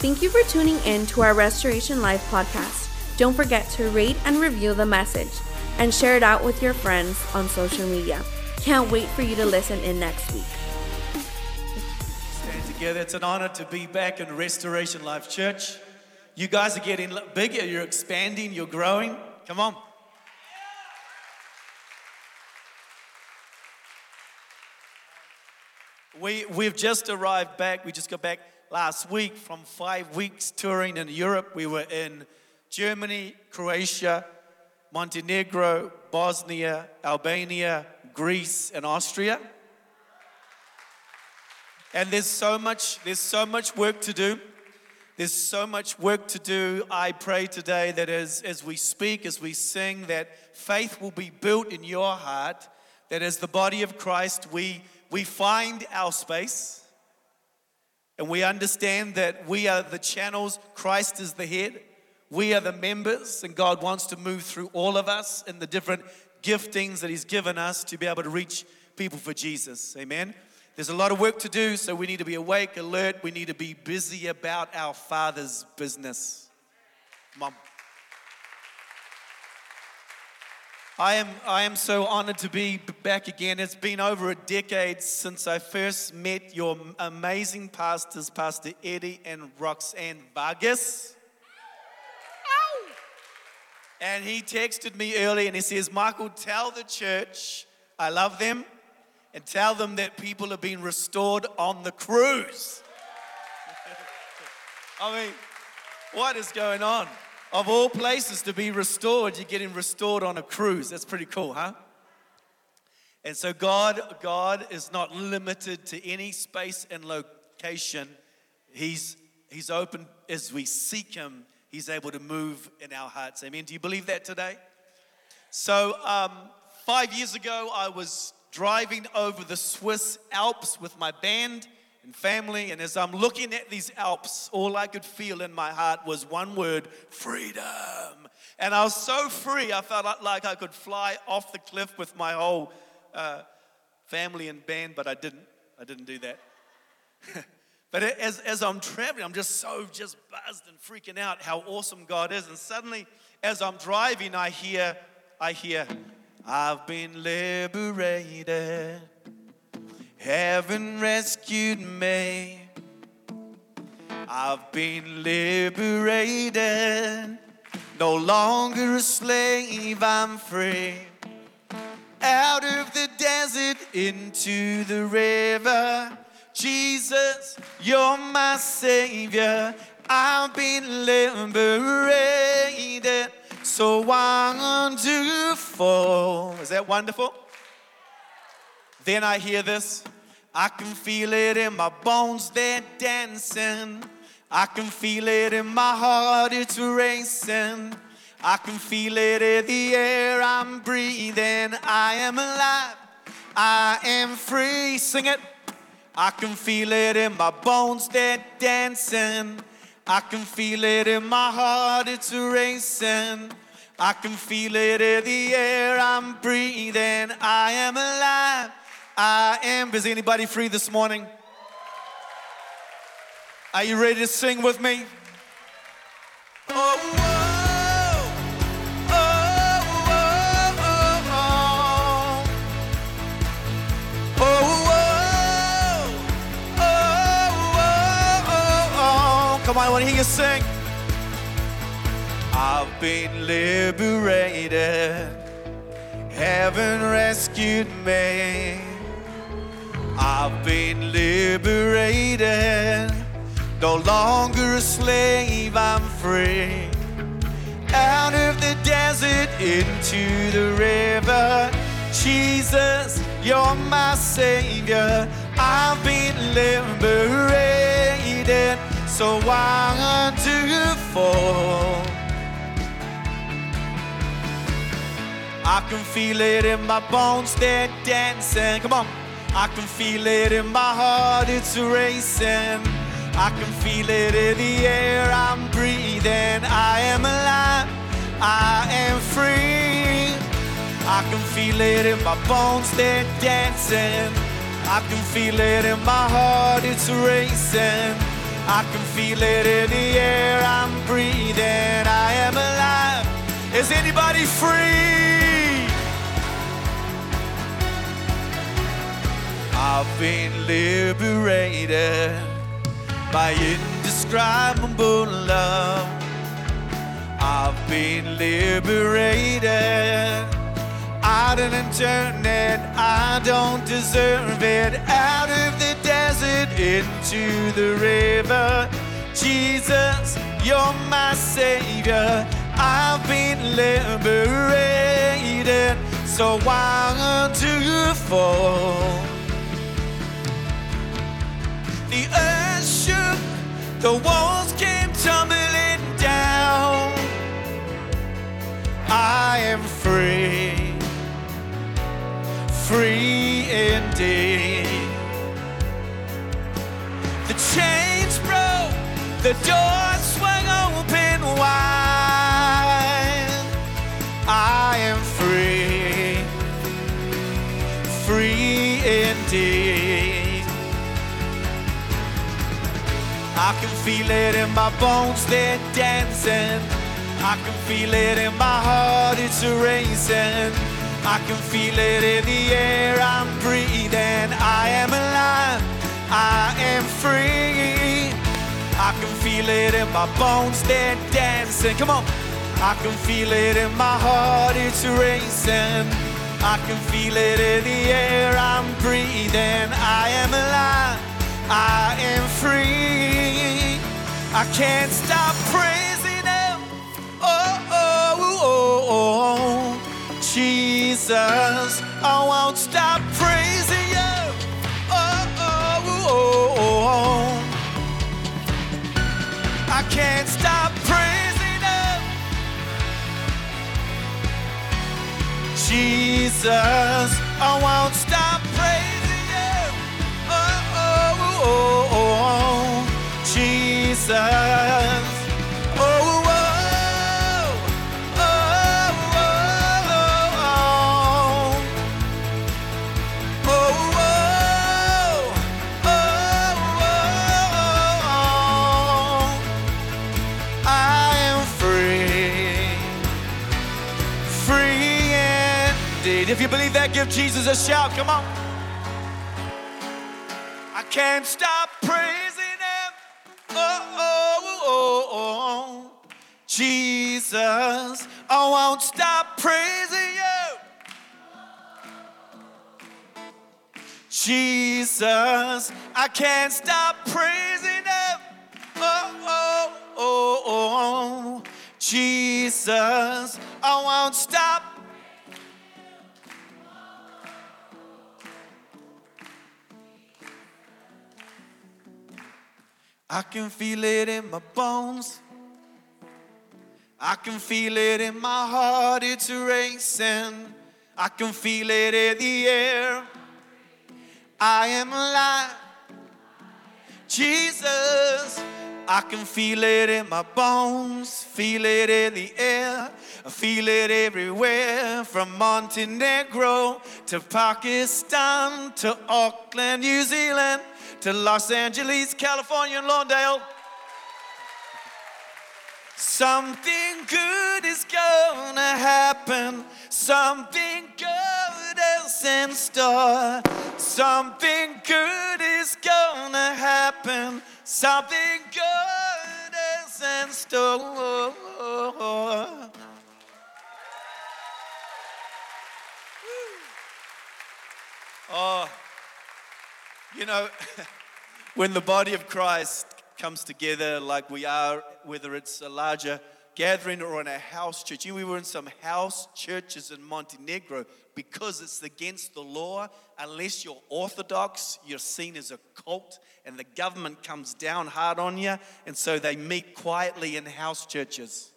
Thank you for tuning in to our Restoration Life podcast. Don't forget to rate and review the message and share it out with your friends on social media. Can't wait for you to listen in next week. Stand together. It's an honor to be back in Restoration Life Church. You guys are getting bigger, you're expanding, you're growing. Come on. We, we've just arrived back. We just got back last week from five weeks touring in Europe. We were in Germany, Croatia, Montenegro, Bosnia, Albania, Greece, and Austria. And there's so much, there's so much work to do. There's so much work to do. I pray today that as, as we speak, as we sing, that faith will be built in your heart, that as the body of Christ, we, we find our space and we understand that we are the channels, Christ is the head, we are the members, and God wants to move through all of us in the different giftings that He's given us to be able to reach people for Jesus. Amen. There's a lot of work to do, so we need to be awake, alert. We need to be busy about our Father's business. Mom. I am, I am so honored to be back again. It's been over a decade since I first met your amazing pastors, Pastor Eddie and Roxanne Vargas. And he texted me early and he says, Michael, tell the church I love them and tell them that people are being restored on the cruise. I mean, what is going on? Of all places to be restored, you're getting restored on a cruise. That's pretty cool, huh? And so God, God is not limited to any space and location. He's, he's open as we seek Him. He's able to move in our hearts. Amen. Do you believe that today? So, um, five years ago, I was driving over the Swiss Alps with my band and family. And as I'm looking at these Alps, all I could feel in my heart was one word freedom. And I was so free, I felt like I could fly off the cliff with my whole uh, family and band, but I didn't. I didn't do that. but as, as I'm traveling, I'm just so just buzzed and freaking out how awesome God is. And suddenly, as I'm driving, I hear, I hear, I've been liberated. Heaven rescued me. I've been liberated. No longer a slave, I'm free. Out of the desert into the river. Jesus, you're my savior. I've been liberated. So wonderful. Is that wonderful? Then I hear this. I can feel it in my bones, they're dancing. I can feel it in my heart, it's racing. I can feel it in the air I'm breathing. I am alive, I am free. Sing it. I can feel it in my bones, they're dancing. I can feel it in my heart, it's racing. I can feel it in the air I'm breathing. I am alive. I am. Is anybody free this morning? Are you ready to sing with me? Oh, Come on, I want to hear you sing. I've been liberated, heaven rescued me. I've been liberated, no longer a slave, I'm free. Out of the desert into the river, Jesus, you're my Savior. I've been liberated, so wonderful. I can feel it in my bones, they're dancing. Come on. I can feel it in my heart, it's racing. I can feel it in the air I'm breathing. I am alive, I am free. I can feel it in my bones, they're dancing. I can feel it in my heart, it's racing. I can feel it in the air I'm breathing. I am alive. Is anybody free? I've been liberated by indescribable love. I've been liberated. I didn't turn it, I don't deserve it. Out of the desert into the river. Jesus, you're my savior. I've been liberated. So why do you fall? The earth shook, the walls came tumbling down. I am free, free indeed. The chains broke, the door feel it in my bones, they're dancing. I can feel it in my heart, it's racing. I can feel it in the air, I'm breathing. I am alive, I am free. I can feel it in my bones, they're dancing. Come on. I can feel it in my heart, it's racing. I can feel it in the air, I'm breathing. I am alive, I am free. I can't stop praising Him. Oh, oh, oh, oh, oh, Jesus. I won't stop praising You. Oh, oh, oh, oh. I can't stop praising Him. Jesus, I won't stop praising you. Oh, oh, oh, oh, Jesus. Oh, oh, oh, oh, oh. Oh, oh, oh, oh. I am free, free indeed. If you believe that, give Jesus a shout. Come on. I can't stop Jesus, I won't stop praising you. Jesus, I can't stop praising Him. Oh, oh, oh, oh. Jesus, I won't stop. I can feel it in my bones. I can feel it in my heart, it's racing. I can feel it in the air. I am alive. Jesus, I can feel it in my bones, feel it in the air. I feel it everywhere from Montenegro to Pakistan to Auckland, New Zealand to Los Angeles, California, and Lawndale. Something good is gonna happen. Something good is in store. Something good is gonna happen. Something good is in store. Oh, you know, when the body of Christ comes together like we are, whether it's a larger gathering or in a house church. You we were in some house churches in Montenegro because it's against the law. Unless you're Orthodox, you're seen as a cult, and the government comes down hard on you, and so they meet quietly in house churches.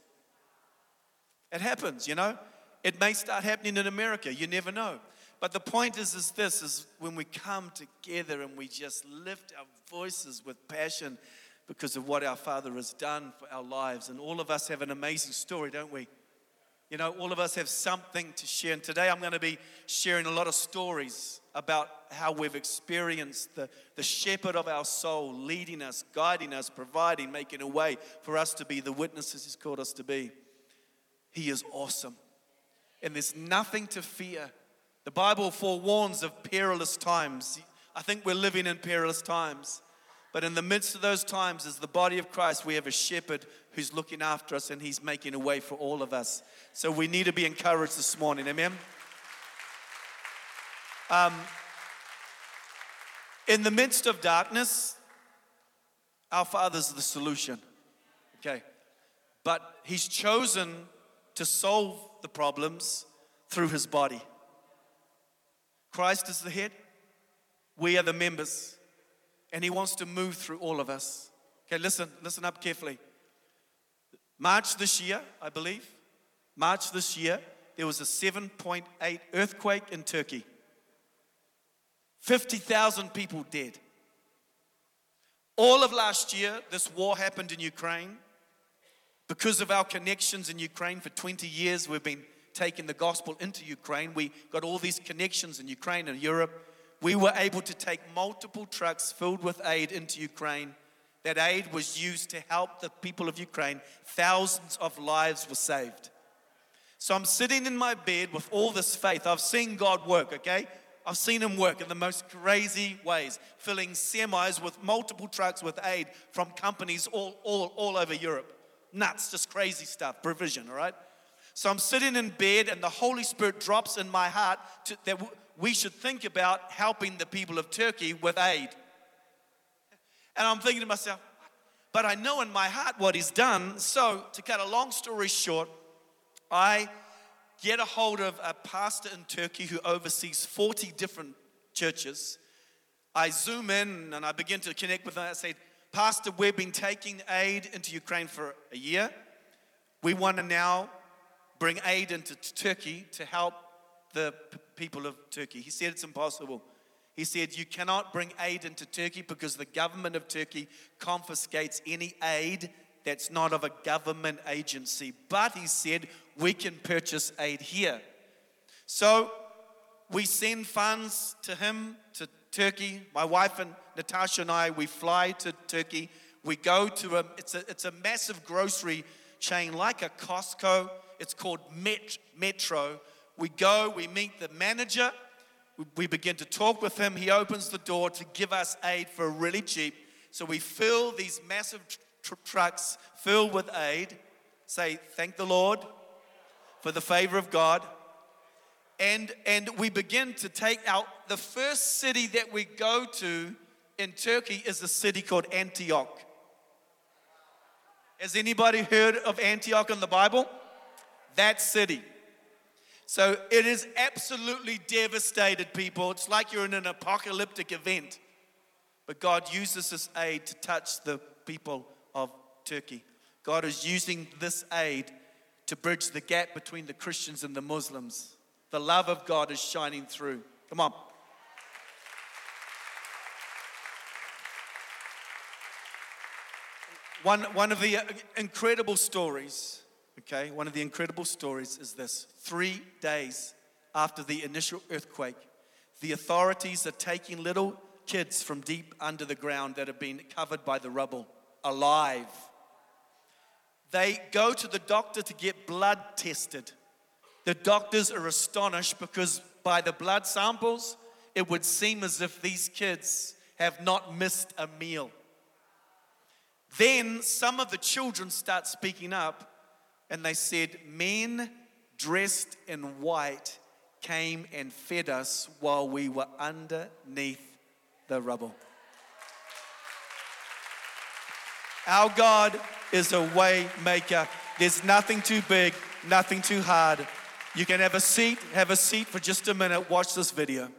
It happens, you know. It may start happening in America. You never know. But the point is, is this: is when we come together and we just lift our voices with passion because of what our Father has done for our lives. And all of us have an amazing story, don't we? You know, all of us have something to share. And today I'm going to be sharing a lot of stories about how we've experienced the, the shepherd of our soul leading us, guiding us, providing, making a way for us to be the witnesses He's called us to be. He is awesome. And there's nothing to fear. The Bible forewarns of perilous times. I think we're living in perilous times. But in the midst of those times, as the body of Christ, we have a shepherd who's looking after us and he's making a way for all of us. So we need to be encouraged this morning. Amen. Um, in the midst of darkness, our Father's the solution. Okay. But He's chosen to solve the problems through His body. Christ is the head, we are the members, and He wants to move through all of us. Okay, listen, listen up carefully. March this year, I believe, March this year, there was a 7.8 earthquake in Turkey. 50,000 people dead. All of last year, this war happened in Ukraine. Because of our connections in Ukraine for 20 years, we've been taking the gospel into Ukraine. We got all these connections in Ukraine and Europe. We were able to take multiple trucks filled with aid into Ukraine. That aid was used to help the people of Ukraine. Thousands of lives were saved. So I'm sitting in my bed with all this faith. I've seen God work, okay? I've seen him work in the most crazy ways, filling semis with multiple trucks with aid from companies all, all, all over Europe. Nuts, just crazy stuff, provision, all right? So I'm sitting in bed, and the Holy Spirit drops in my heart to, that we should think about helping the people of Turkey with aid. And I'm thinking to myself, but I know in my heart what He's done. So, to cut a long story short, I get a hold of a pastor in Turkey who oversees 40 different churches. I zoom in and I begin to connect with him. I say, Pastor, we've been taking aid into Ukraine for a year. We want to now bring aid into Turkey to help the people of Turkey. He said it's impossible. He said, You cannot bring aid into Turkey because the government of Turkey confiscates any aid that's not of a government agency. But he said, we can purchase aid here. So we send funds to him, to Turkey. My wife and Natasha and I, we fly to Turkey. We go to a, it's a, it's a massive grocery chain like a Costco. It's called Met, Metro. We go, we meet the manager. We begin to talk with him. He opens the door to give us aid for really cheap. So we fill these massive tr- trucks filled with aid. Say, thank the Lord for the favor of God. And, and we begin to take out the first city that we go to in Turkey is a city called Antioch. Has anybody heard of Antioch in the Bible? That city. So it is absolutely devastated, people. It's like you're in an apocalyptic event. But God uses this aid to touch the people of Turkey. God is using this aid to bridge the gap between the Christians and the Muslims. The love of God is shining through. Come on. One, one of the uh, incredible stories, okay, one of the incredible stories is this. Three days after the initial earthquake, the authorities are taking little kids from deep under the ground that have been covered by the rubble alive they go to the doctor to get blood tested. The doctors are astonished because by the blood samples, it would seem as if these kids have not missed a meal. Then some of the children start speaking up and they said, Men dressed in white came and fed us while we were underneath the rubble. Our God is a way maker. There's nothing too big, nothing too hard. You can have a seat, have a seat for just a minute, watch this video.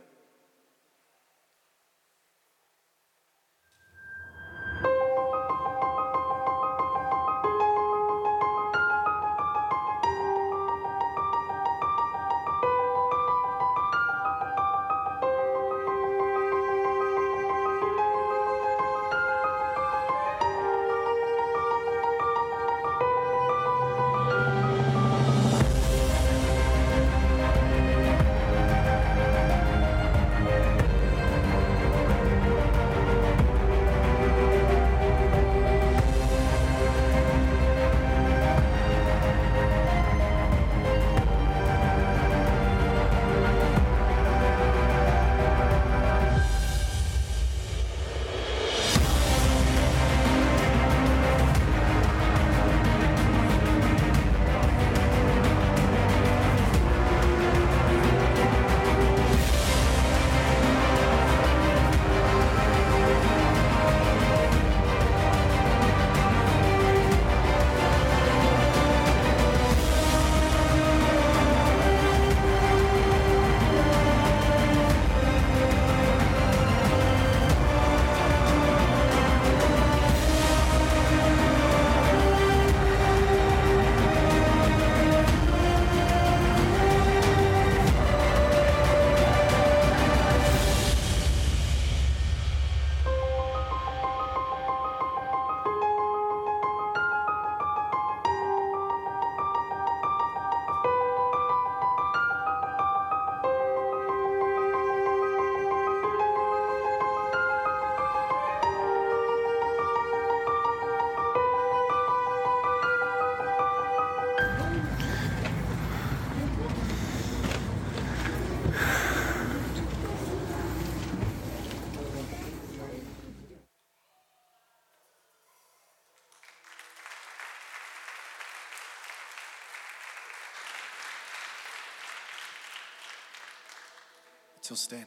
Till stand.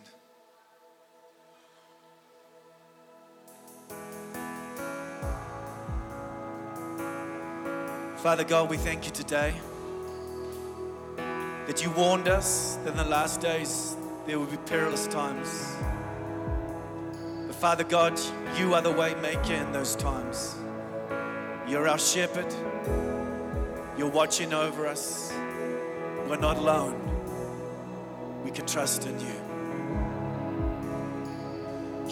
Father God, we thank you today that you warned us that in the last days there will be perilous times. But Father God, you are the way maker in those times. You're our shepherd. You're watching over us. We're not alone. We can trust in you.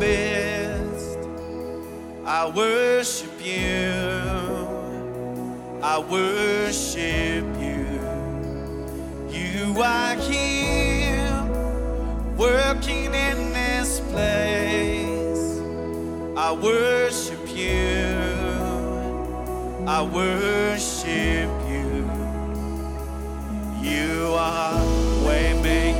midst. I worship you. I worship you. You are here, working in this place. I worship you. I worship you. You are way waymaker,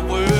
I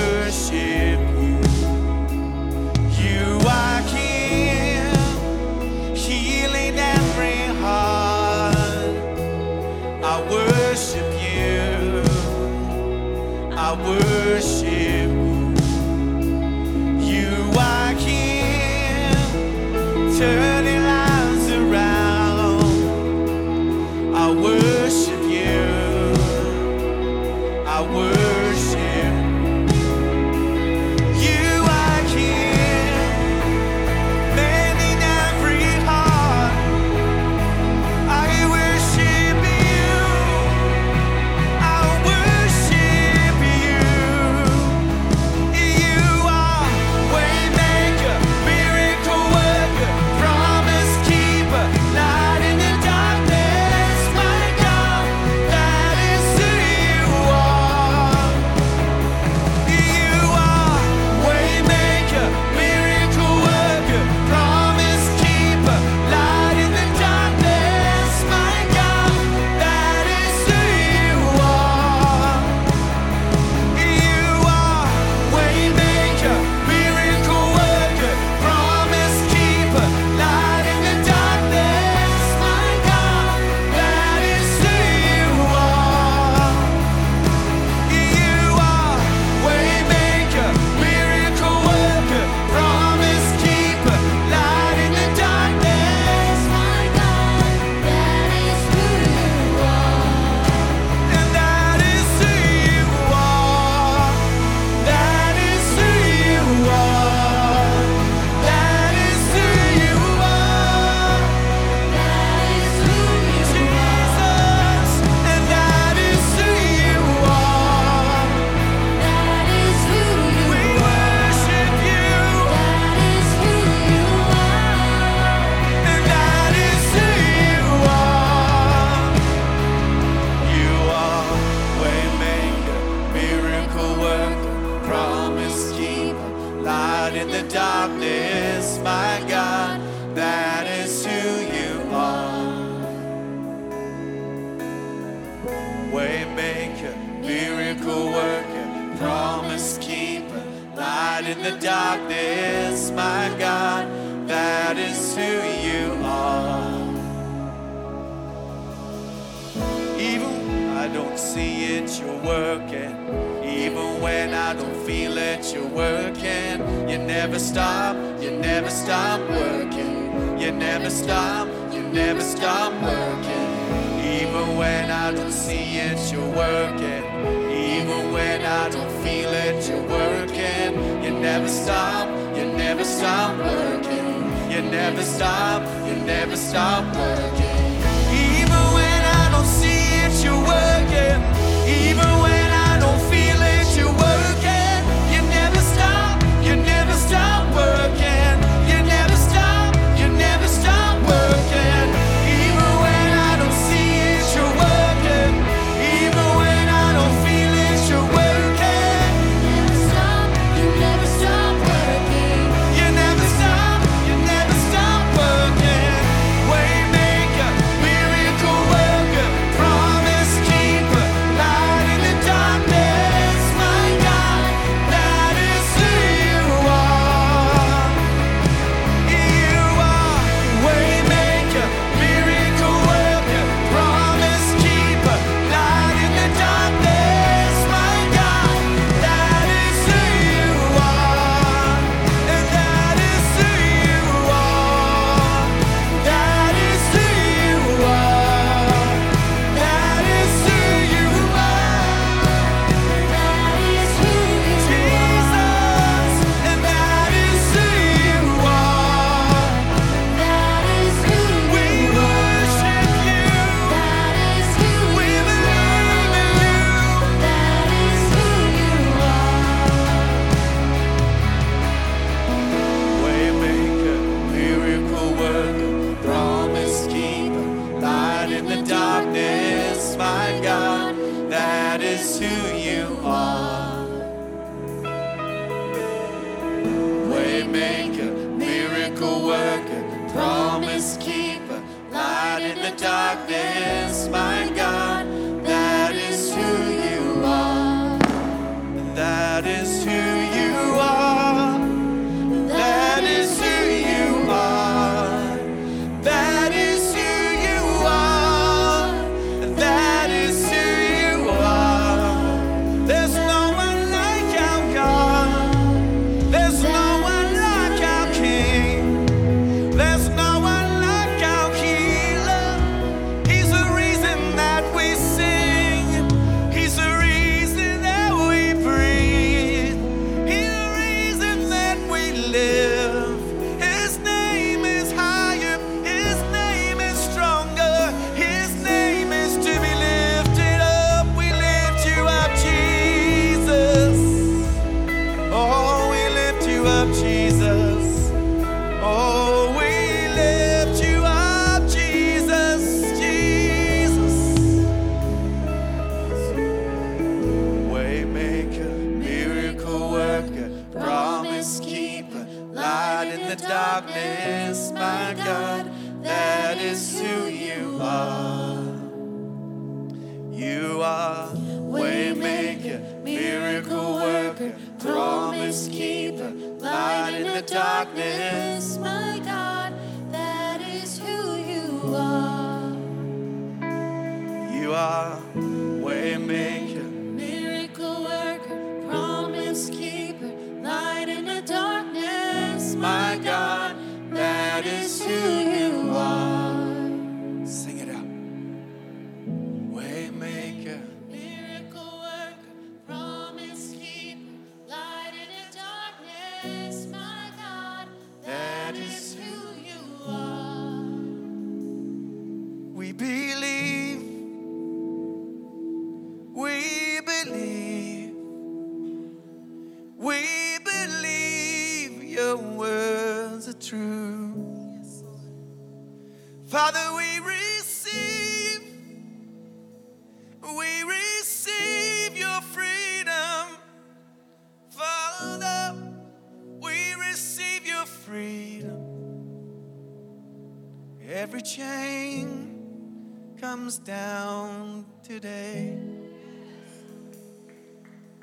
Every chain comes down today.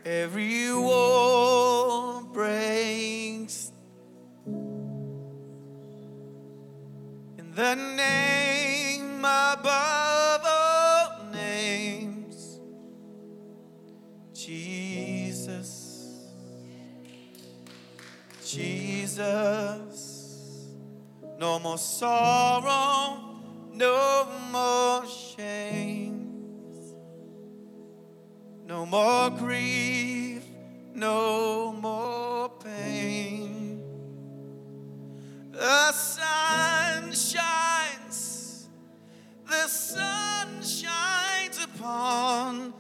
Every wall breaks in the name above all names, Jesus. Jesus. No more sorrow, no more shame, no more grief, no more pain. The sun shines, the sun shines upon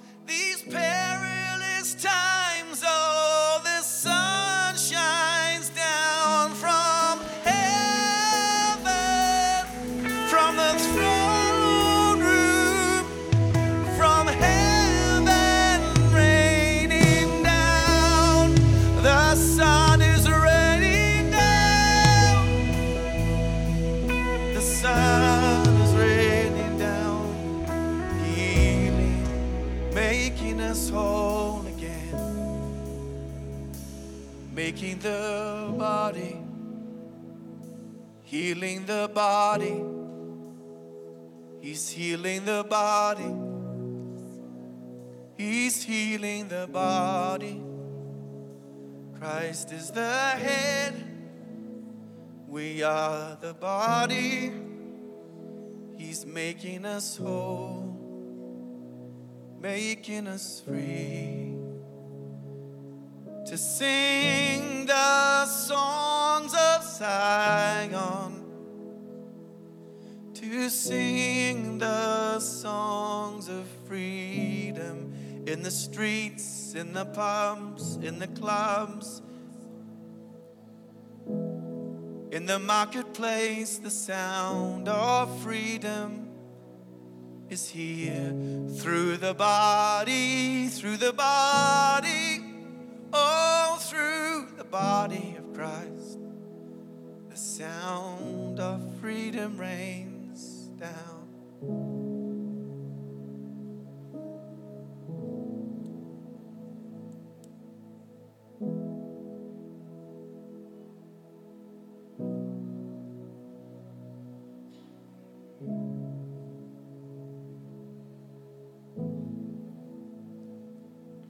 healing the body. He's healing the body. He's healing the body. Christ is the head. We are the body. He's making us whole, making us free to sing the of Zion, to sing the songs of freedom in the streets, in the pubs, in the clubs. In the marketplace, the sound of freedom is here through the body, through the body, oh, through the body of Christ. Sound of freedom rains down.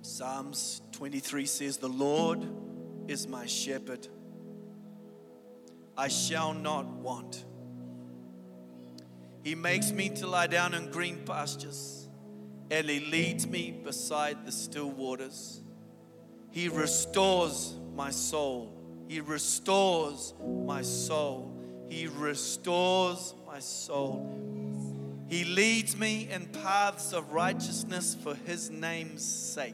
Psalms 23 says, The Lord is my shepherd. I shall not want. He makes me to lie down in green pastures, and He leads me beside the still waters. He restores my soul. He restores my soul. He restores my soul. He leads me in paths of righteousness for his name's sake.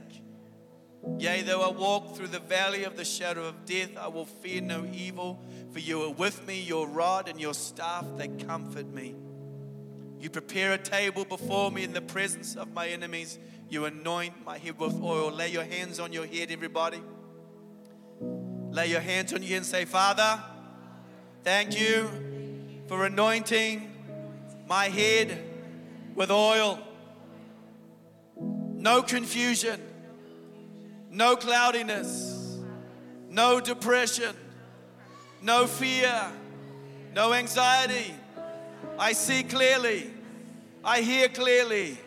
Yea, though I walk through the valley of the shadow of death, I will fear no evil, for you are with me, your rod and your staff, they comfort me. You prepare a table before me in the presence of my enemies. You anoint my head with oil. Lay your hands on your head, everybody. Lay your hands on your head and say, Father, thank you for anointing my head with oil. No confusion, no cloudiness, no depression, no fear, no anxiety. I see clearly, I hear clearly.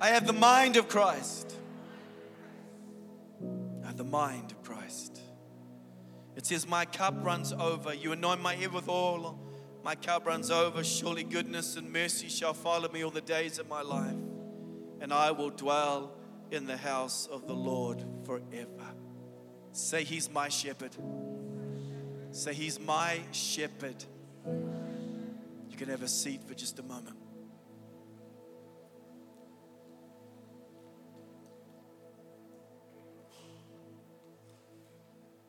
I have the mind of Christ. I have the mind of Christ. It says, My cup runs over. You anoint my head with oil. My cup runs over. Surely goodness and mercy shall follow me all the days of my life. And I will dwell in the house of the Lord forever. Say, He's my shepherd. Say, He's my shepherd. You can have a seat for just a moment.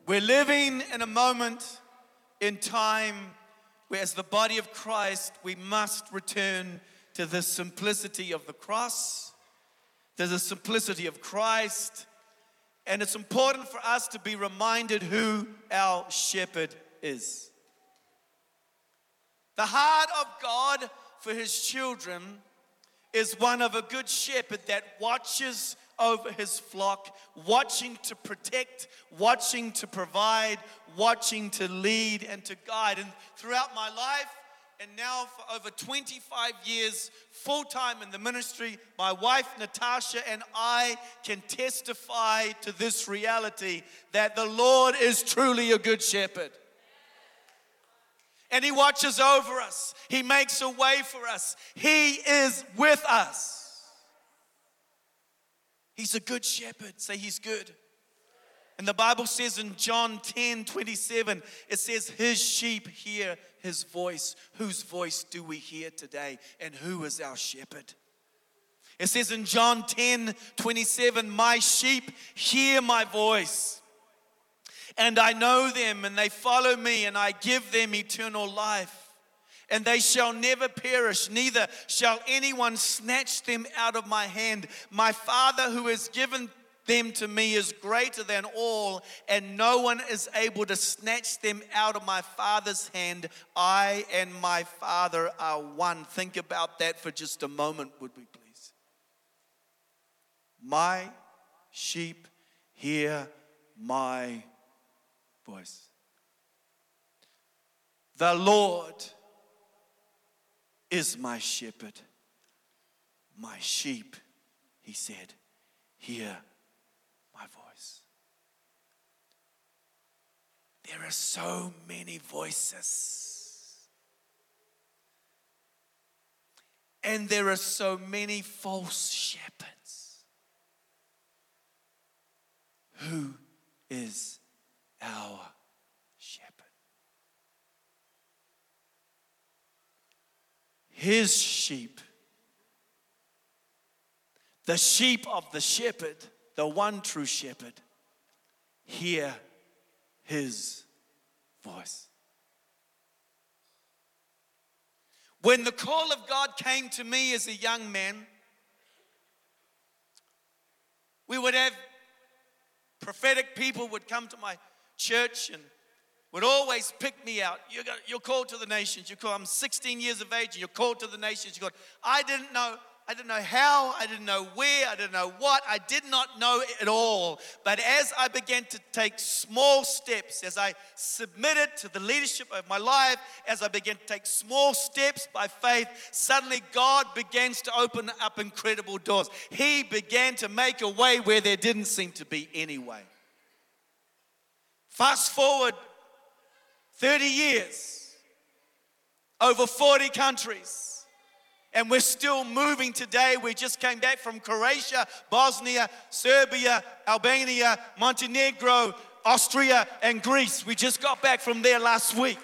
We're living in a moment in time where, as the body of Christ, we must return to the simplicity of the cross, to the simplicity of Christ. And it's important for us to be reminded who our shepherd is. The heart of God for his children is one of a good shepherd that watches over his flock, watching to protect, watching to provide, watching to lead and to guide. And throughout my life, and now for over 25 years, full time in the ministry, my wife Natasha and I can testify to this reality that the Lord is truly a good shepherd. and He watches over us. He makes a way for us. He is with us. He's a good shepherd. Say, He's good. And the Bible says in John 10 27, it says, His sheep hear His voice. Whose voice do we hear today? And who is our shepherd? It says in John 10 27, My sheep hear my voice. And I know them, and they follow me, and I give them eternal life. And they shall never perish, neither shall anyone snatch them out of my hand. My Father, who has given them to me, is greater than all, and no one is able to snatch them out of my Father's hand. I and my Father are one. Think about that for just a moment, would we please? My sheep hear my voice. The Lord is my shepherd. My sheep, he said, hear my voice. There are so many voices. And there are so many false shepherds. Who is our shepherd. His sheep, the sheep of the shepherd, the one true shepherd, hear his voice. When the call of God came to me as a young man, we would have prophetic people would come to my church and would always pick me out. You're, called to the nations. You're called, I'm 16 years of age and you're called to the nations. You're called. I didn't know. I didn't know how, I didn't know where, I didn't know what, I did not know it all. But as I began to take small steps, as I submitted to the leadership of my life, as I began to take small steps by faith, suddenly God begins to open up incredible doors. He began to make a way where there didn't seem to be any way. Fast forward 30 years, over 40 countries, and we're still moving today. We just came back from Croatia, Bosnia, Serbia, Albania, Montenegro, Austria, and Greece. We just got back from there last week.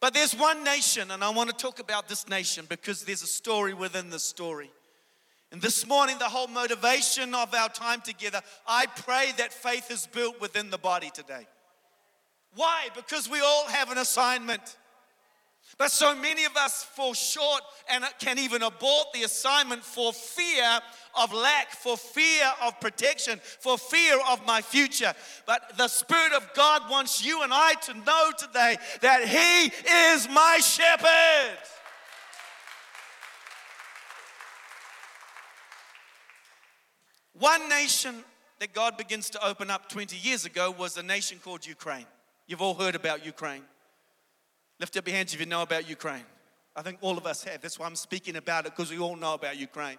But there's one nation, and I want to talk about this nation because there's a story within the story. And this morning, the whole motivation of our time together, I pray that faith is built within the body today. Why? Because we all have an assignment. But so many of us fall short and can even abort the assignment for fear of lack, for fear of protection, for fear of my future. But the Spirit of God wants you and I to know today that He is my shepherd. One nation that God begins to open up 20 years ago was a nation called Ukraine. You've all heard about Ukraine. Lift up your hands if you know about Ukraine. I think all of us have. That's why I'm speaking about it because we all know about Ukraine.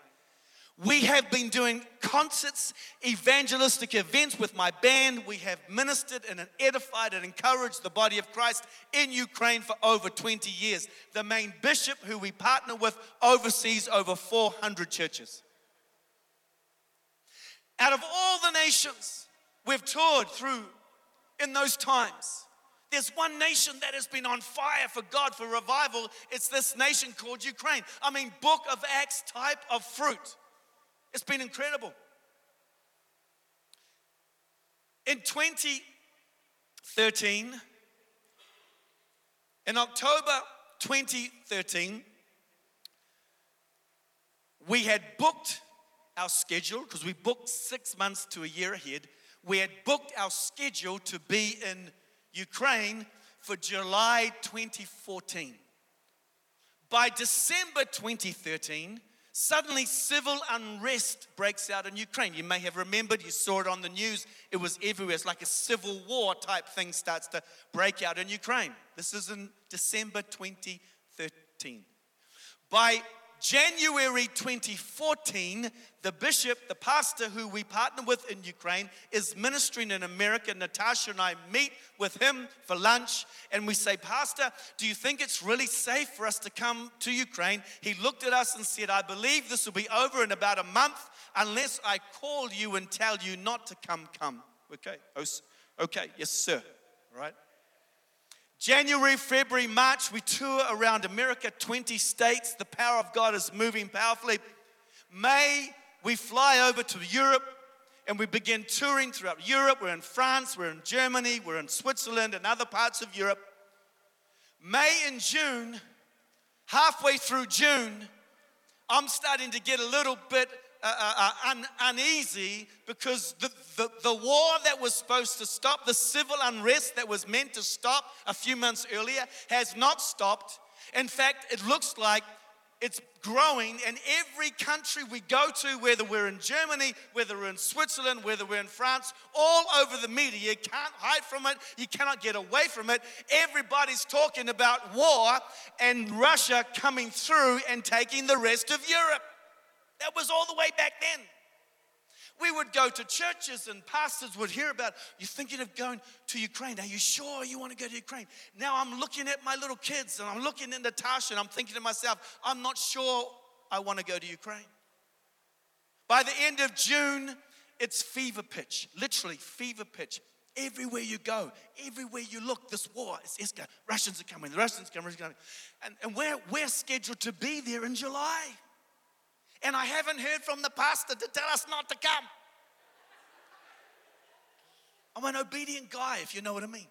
We have been doing concerts, evangelistic events with my band. We have ministered and edified and encouraged the body of Christ in Ukraine for over 20 years. The main bishop who we partner with oversees over 400 churches. Out of all the nations we've toured through in those times, there's one nation that has been on fire for God for revival. It's this nation called Ukraine. I mean, book of Acts type of fruit. It's been incredible. In 2013, in October 2013, we had booked our schedule because we booked six months to a year ahead. We had booked our schedule to be in Ukraine for July 2014. By December 2013, suddenly civil unrest breaks out in Ukraine. You may have remembered, you saw it on the news, it was everywhere. It's like a civil war type thing starts to break out in Ukraine. This is in December 2013. By January 2014, the bishop, the pastor who we partner with in Ukraine, is ministering in America. Natasha and I meet with him for lunch and we say, Pastor, do you think it's really safe for us to come to Ukraine? He looked at us and said, I believe this will be over in about a month unless I call you and tell you not to come, come. Okay, okay, yes, sir. All right. January, February, March, we tour around America, 20 states. The power of God is moving powerfully. May, we fly over to Europe and we begin touring throughout Europe. We're in France, we're in Germany, we're in Switzerland and other parts of Europe. May and June, halfway through June, I'm starting to get a little bit uh, uh, uh, un, uneasy because the, the, the war that was supposed to stop, the civil unrest that was meant to stop a few months earlier, has not stopped. In fact, it looks like it's growing, and every country we go to, whether we're in Germany, whether we're in Switzerland, whether we're in France, all over the media, you can't hide from it, you cannot get away from it. Everybody's talking about war and Russia coming through and taking the rest of Europe. That was all the way back then. We would go to churches and pastors would hear about, you're thinking of going to Ukraine. Are you sure you want to go to Ukraine? Now I'm looking at my little kids and I'm looking at Natasha and I'm thinking to myself, I'm not sure I want to go to Ukraine. By the end of June, it's fever pitch, literally fever pitch. Everywhere you go, everywhere you look, this war is escalating. Russians are coming, the Russians are coming. And, and we're, we're scheduled to be there in July and I haven't heard from the pastor to tell us not to come. I'm an obedient guy, if you know what I mean.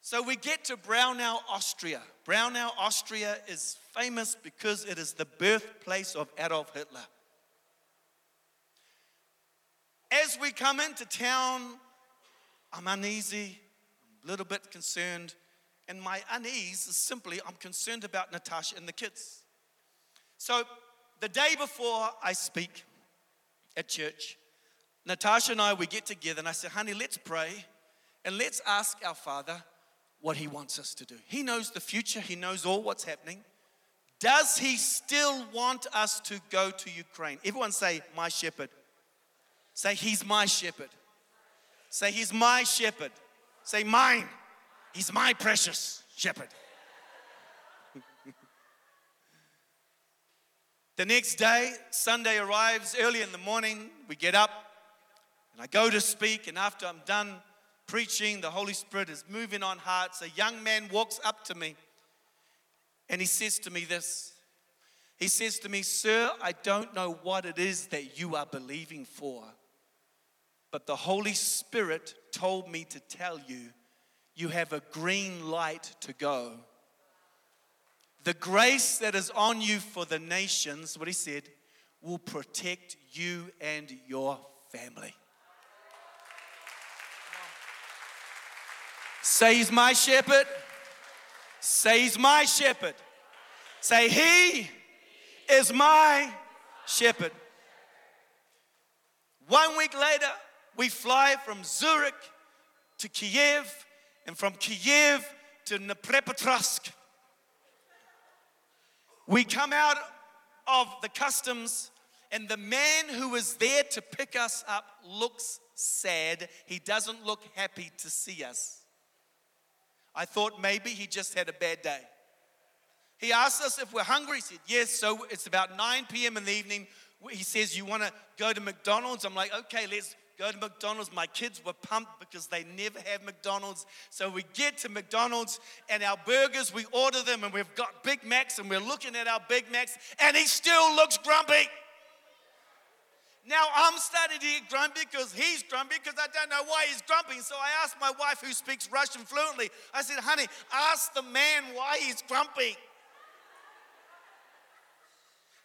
So we get to Braunau, Austria. Braunau, Austria is famous because it is the birthplace of Adolf Hitler. As we come into town, I'm uneasy, I'm a little bit concerned, and my unease is simply I'm concerned about Natasha and the kids. So, the day before I speak at church, Natasha and I, we get together and I said, honey, let's pray and let's ask our Father what He wants us to do. He knows the future, He knows all what's happening. Does He still want us to go to Ukraine? Everyone say, My shepherd. Say, He's my shepherd. Say, He's my shepherd. Say, Mine. He's my precious shepherd. The next day, Sunday arrives early in the morning. We get up and I go to speak. And after I'm done preaching, the Holy Spirit is moving on hearts. A young man walks up to me and he says to me this He says to me, Sir, I don't know what it is that you are believing for, but the Holy Spirit told me to tell you, you have a green light to go. The grace that is on you for the nations, what he said, will protect you and your family. Say he's my shepherd. Say he's my shepherd. Say he is my shepherd. One week later, we fly from Zurich to Kiev and from Kiev to Dnipropetrovsk. We come out of the customs, and the man who was there to pick us up looks sad. He doesn't look happy to see us. I thought maybe he just had a bad day. He asked us if we're hungry. He said, Yes. So it's about 9 p.m. in the evening. He says, You want to go to McDonald's? I'm like, Okay, let's go to McDonald's. My kids were pumped because they never have McDonald's. So we get to McDonald's and our burgers, we order them and we've got Big Macs and we're looking at our Big Macs and he still looks grumpy. Now I'm starting to get grumpy because he's grumpy because I don't know why he's grumpy. So I asked my wife, who speaks Russian fluently, I said, honey, ask the man why he's grumpy.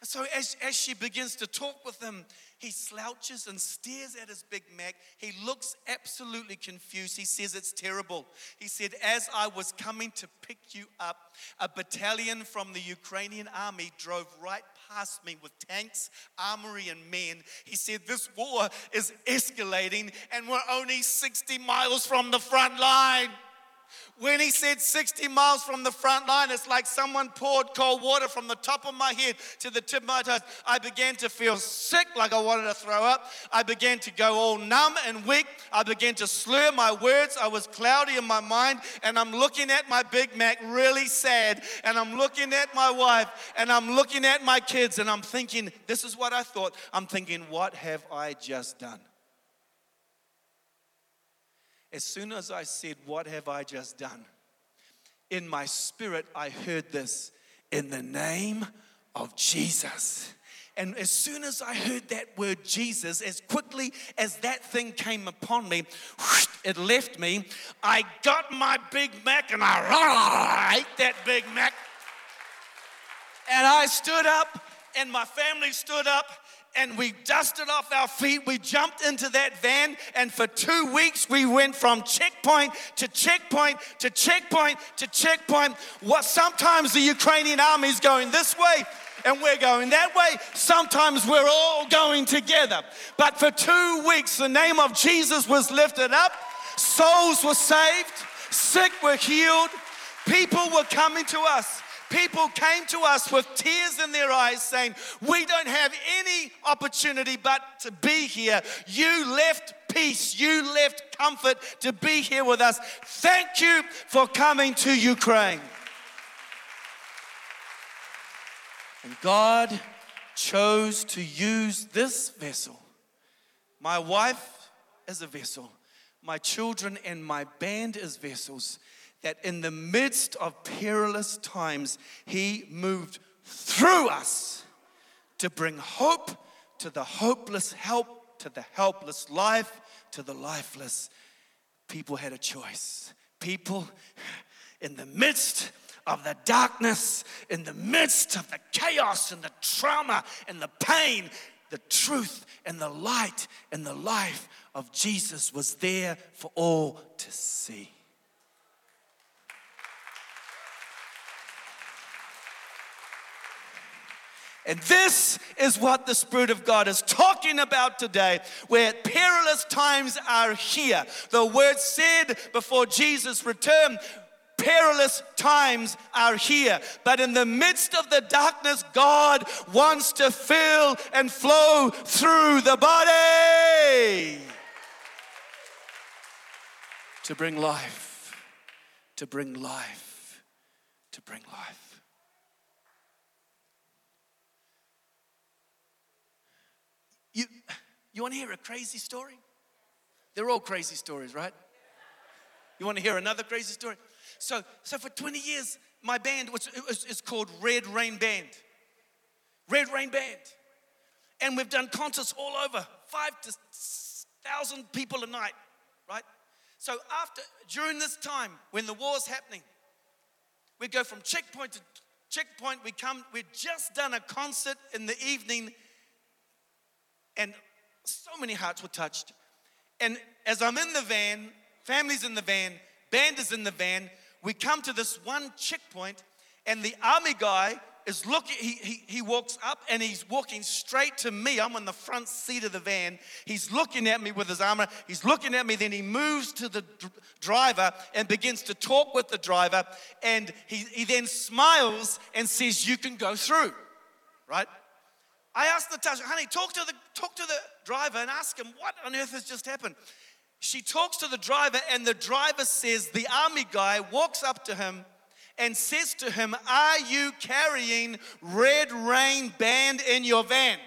So as, as she begins to talk with him, he slouches and stares at his Big Mac. He looks absolutely confused. He says, It's terrible. He said, As I was coming to pick you up, a battalion from the Ukrainian army drove right past me with tanks, armory, and men. He said, This war is escalating, and we're only 60 miles from the front line. When he said 60 miles from the front line, it's like someone poured cold water from the top of my head to the tip of my toes. I began to feel sick, like I wanted to throw up. I began to go all numb and weak. I began to slur my words. I was cloudy in my mind, and I'm looking at my Big Mac really sad. And I'm looking at my wife, and I'm looking at my kids, and I'm thinking, this is what I thought. I'm thinking, what have I just done? As soon as I said, What have I just done? In my spirit, I heard this in the name of Jesus. And as soon as I heard that word Jesus, as quickly as that thing came upon me, it left me. I got my Big Mac and I ate that Big Mac. And I stood up, and my family stood up, and we dusted off our feet. We jumped into that van, and for two weeks we went from checkpoint to checkpoint to checkpoint to checkpoint. What sometimes the Ukrainian army is going this way, and we're going that way. Sometimes we're all going together. But for two weeks, the name of Jesus was lifted up, souls were saved, sick were healed, people were coming to us. People came to us with tears in their eyes saying, We don't have any opportunity but to be here. You left peace, you left comfort to be here with us. Thank you for coming to Ukraine. And God chose to use this vessel, my wife is a vessel, my children and my band is vessels that in the midst of perilous times, He moved through us to bring hope to the hopeless, help to the helpless, life to the lifeless. People had a choice. People in the midst of the darkness, in the midst of the chaos and the trauma and the pain, the truth and the light and the life of Jesus was there for all to see. And this is what the Spirit of God is talking about today, where perilous times are here. The word said before Jesus returned, perilous times are here. But in the midst of the darkness, God wants to fill and flow through the body to bring life, to bring life, to bring life. You, you want to hear a crazy story? They're all crazy stories, right? You want to hear another crazy story? So, so for 20 years, my band was, was is called Red Rain Band. Red Rain Band. And we've done concerts all over, five to thousand people a night, right? So after, during this time, when the war's happening, we go from checkpoint to checkpoint. We come, we've just done a concert in the evening and so many hearts were touched. And as I'm in the van, family's in the van, band is in the van, we come to this one checkpoint, and the army guy is looking, he, he, he walks up and he's walking straight to me. I'm on the front seat of the van. He's looking at me with his armor. He's looking at me, then he moves to the dr- driver and begins to talk with the driver. And he, he then smiles and says, You can go through, right? I asked Natasha, honey, talk to the talk to the driver and ask him what on earth has just happened. She talks to the driver, and the driver says the army guy walks up to him and says to him, Are you carrying Red Rain Band in your van?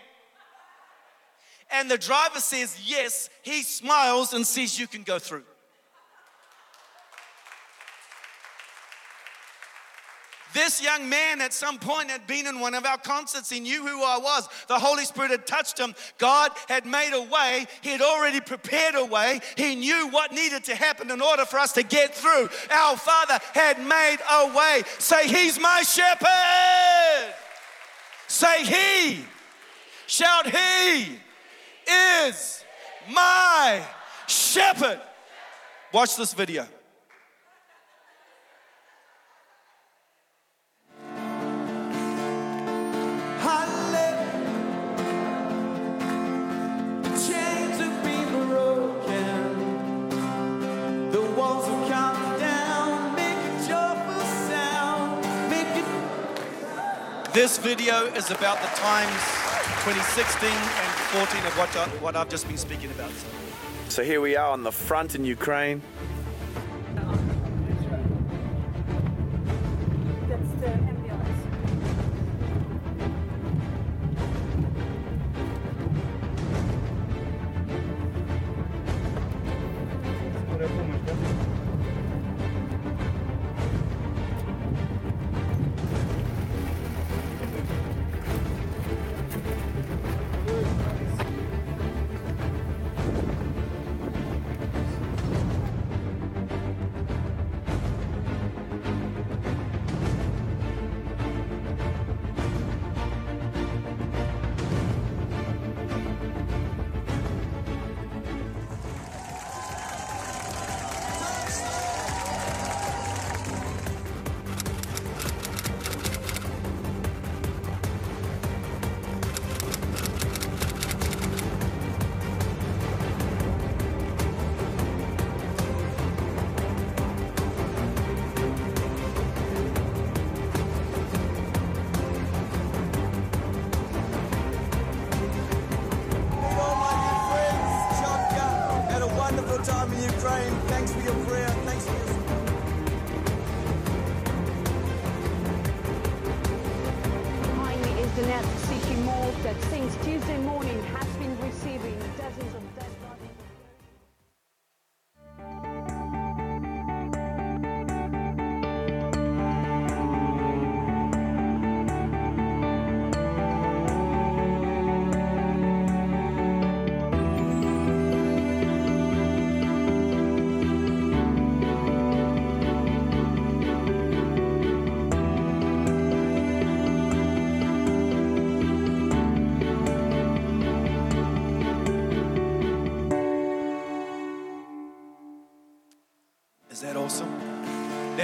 And the driver says, Yes. He smiles and says, You can go through. This young man at some point had been in one of our concerts. He knew who I was. The Holy Spirit had touched him. God had made a way. He had already prepared a way. He knew what needed to happen in order for us to get through. Our Father had made a way. Say, He's my shepherd. Say, He. Shout, He is my shepherd. Watch this video. This video is about the times 2016 and 14 of what, I, what I've just been speaking about. So here we are on the front in Ukraine.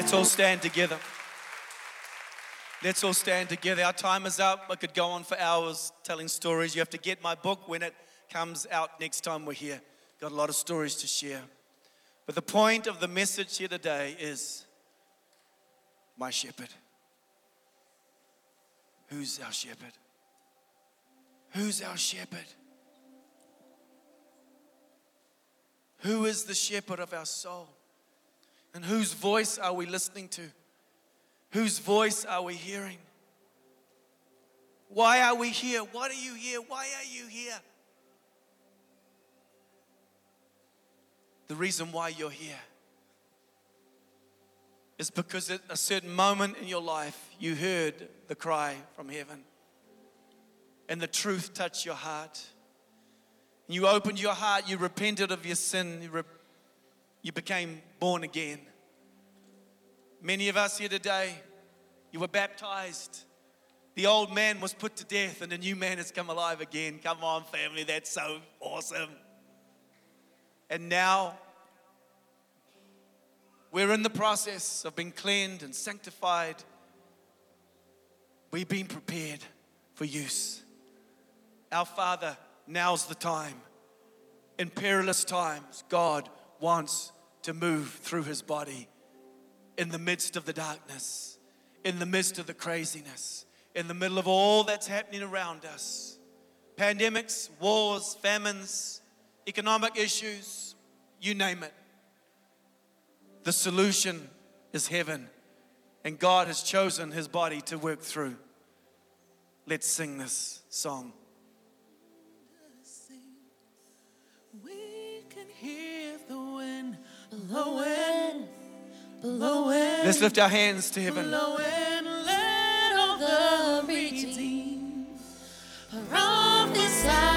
Let's all stand together. Let's all stand together. Our time is up. I could go on for hours telling stories. You have to get my book when it comes out next time we're here. Got a lot of stories to share. But the point of the message here today is my shepherd. Who's our shepherd? Who's our shepherd? Who is the shepherd of our soul? And whose voice are we listening to? Whose voice are we hearing? Why are we here? What are you here? Why are you here? The reason why you're here is because at a certain moment in your life you heard the cry from heaven and the truth touched your heart. You opened your heart, you repented of your sin, you, re- you became born again. Many of us here today, you were baptized. The old man was put to death and the new man has come alive again. Come on, family, that's so awesome. And now we're in the process of being cleansed and sanctified. We've been prepared for use. Our Father, now's the time. In perilous times, God wants to move through his body in the midst of the darkness, in the midst of the craziness, in the middle of all that's happening around us pandemics, wars, famines, economic issues, you name it. The solution is heaven, and God has chosen his body to work through. Let's sing this song. We can hear the wind Let's lift our hands to heaven. Let all the redeemed this island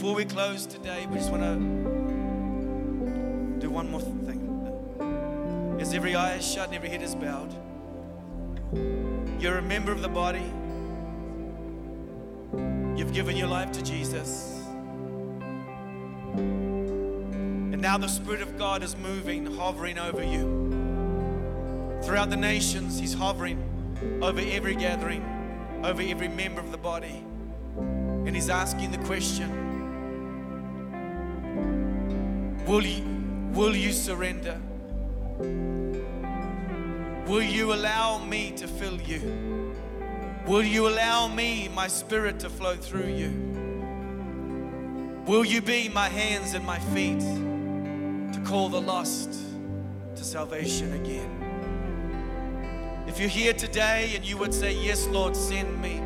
Before we close today, we just want to do one more thing. As every eye is shut and every head is bowed, you're a member of the body. You've given your life to Jesus. And now the Spirit of God is moving, hovering over you. Throughout the nations, He's hovering over every gathering, over every member of the body. And He's asking the question Will you, will you surrender? Will you allow me to fill you? Will you allow me, my spirit, to flow through you? Will you be my hands and my feet to call the lost to salvation again? If you're here today and you would say, Yes, Lord, send me.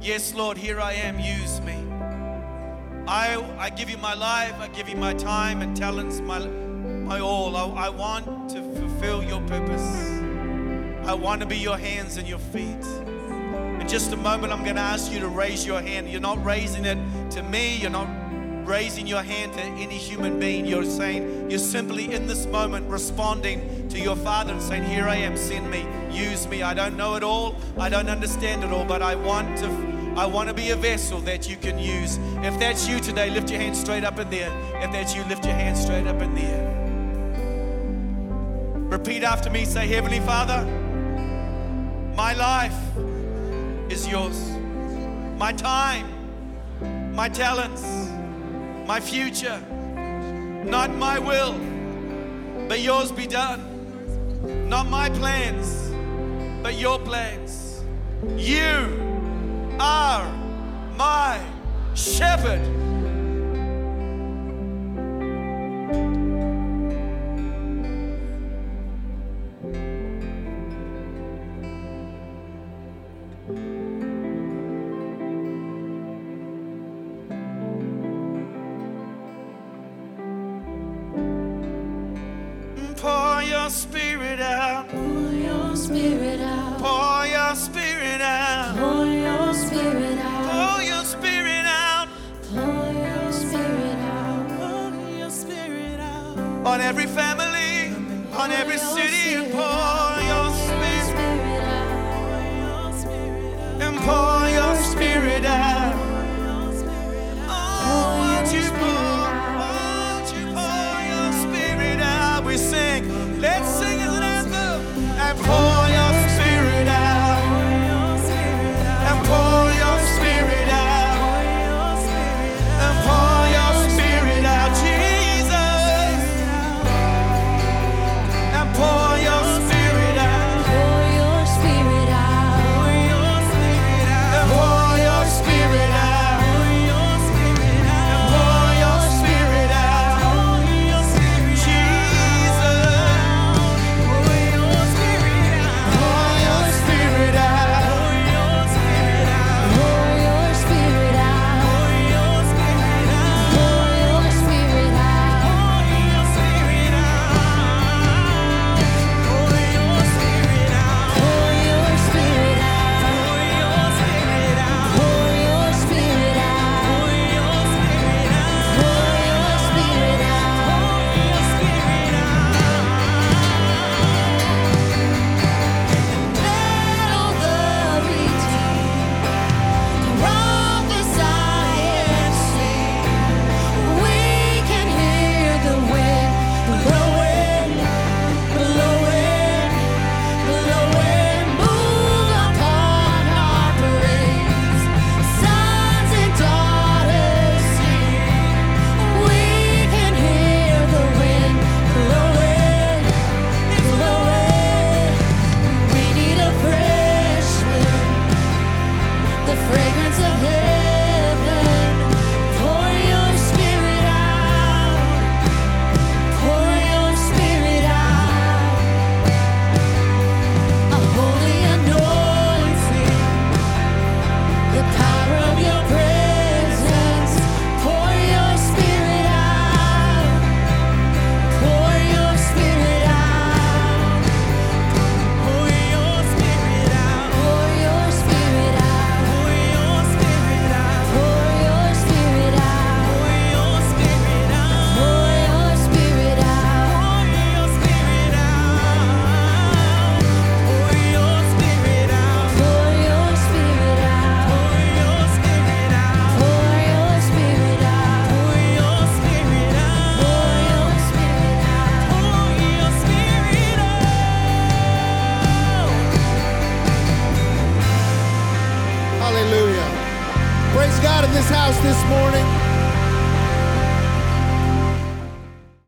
Yes, Lord, here I am, use me. I, I give you my life, I give you my time and talents, my, my all. I, I want to fulfill your purpose. I want to be your hands and your feet. In just a moment, I'm going to ask you to raise your hand. You're not raising it to me, you're not raising your hand to any human being. You're saying, you're simply in this moment responding to your Father and saying, Here I am, send me, use me. I don't know it all, I don't understand it all, but I want to. I want to be a vessel that you can use. If that's you today, lift your hand straight up in there. If that's you, lift your hand straight up in there. Repeat after me say, Heavenly Father, my life is yours. My time, my talents, my future, not my will, but yours be done. Not my plans, but your plans. You are my shepherd.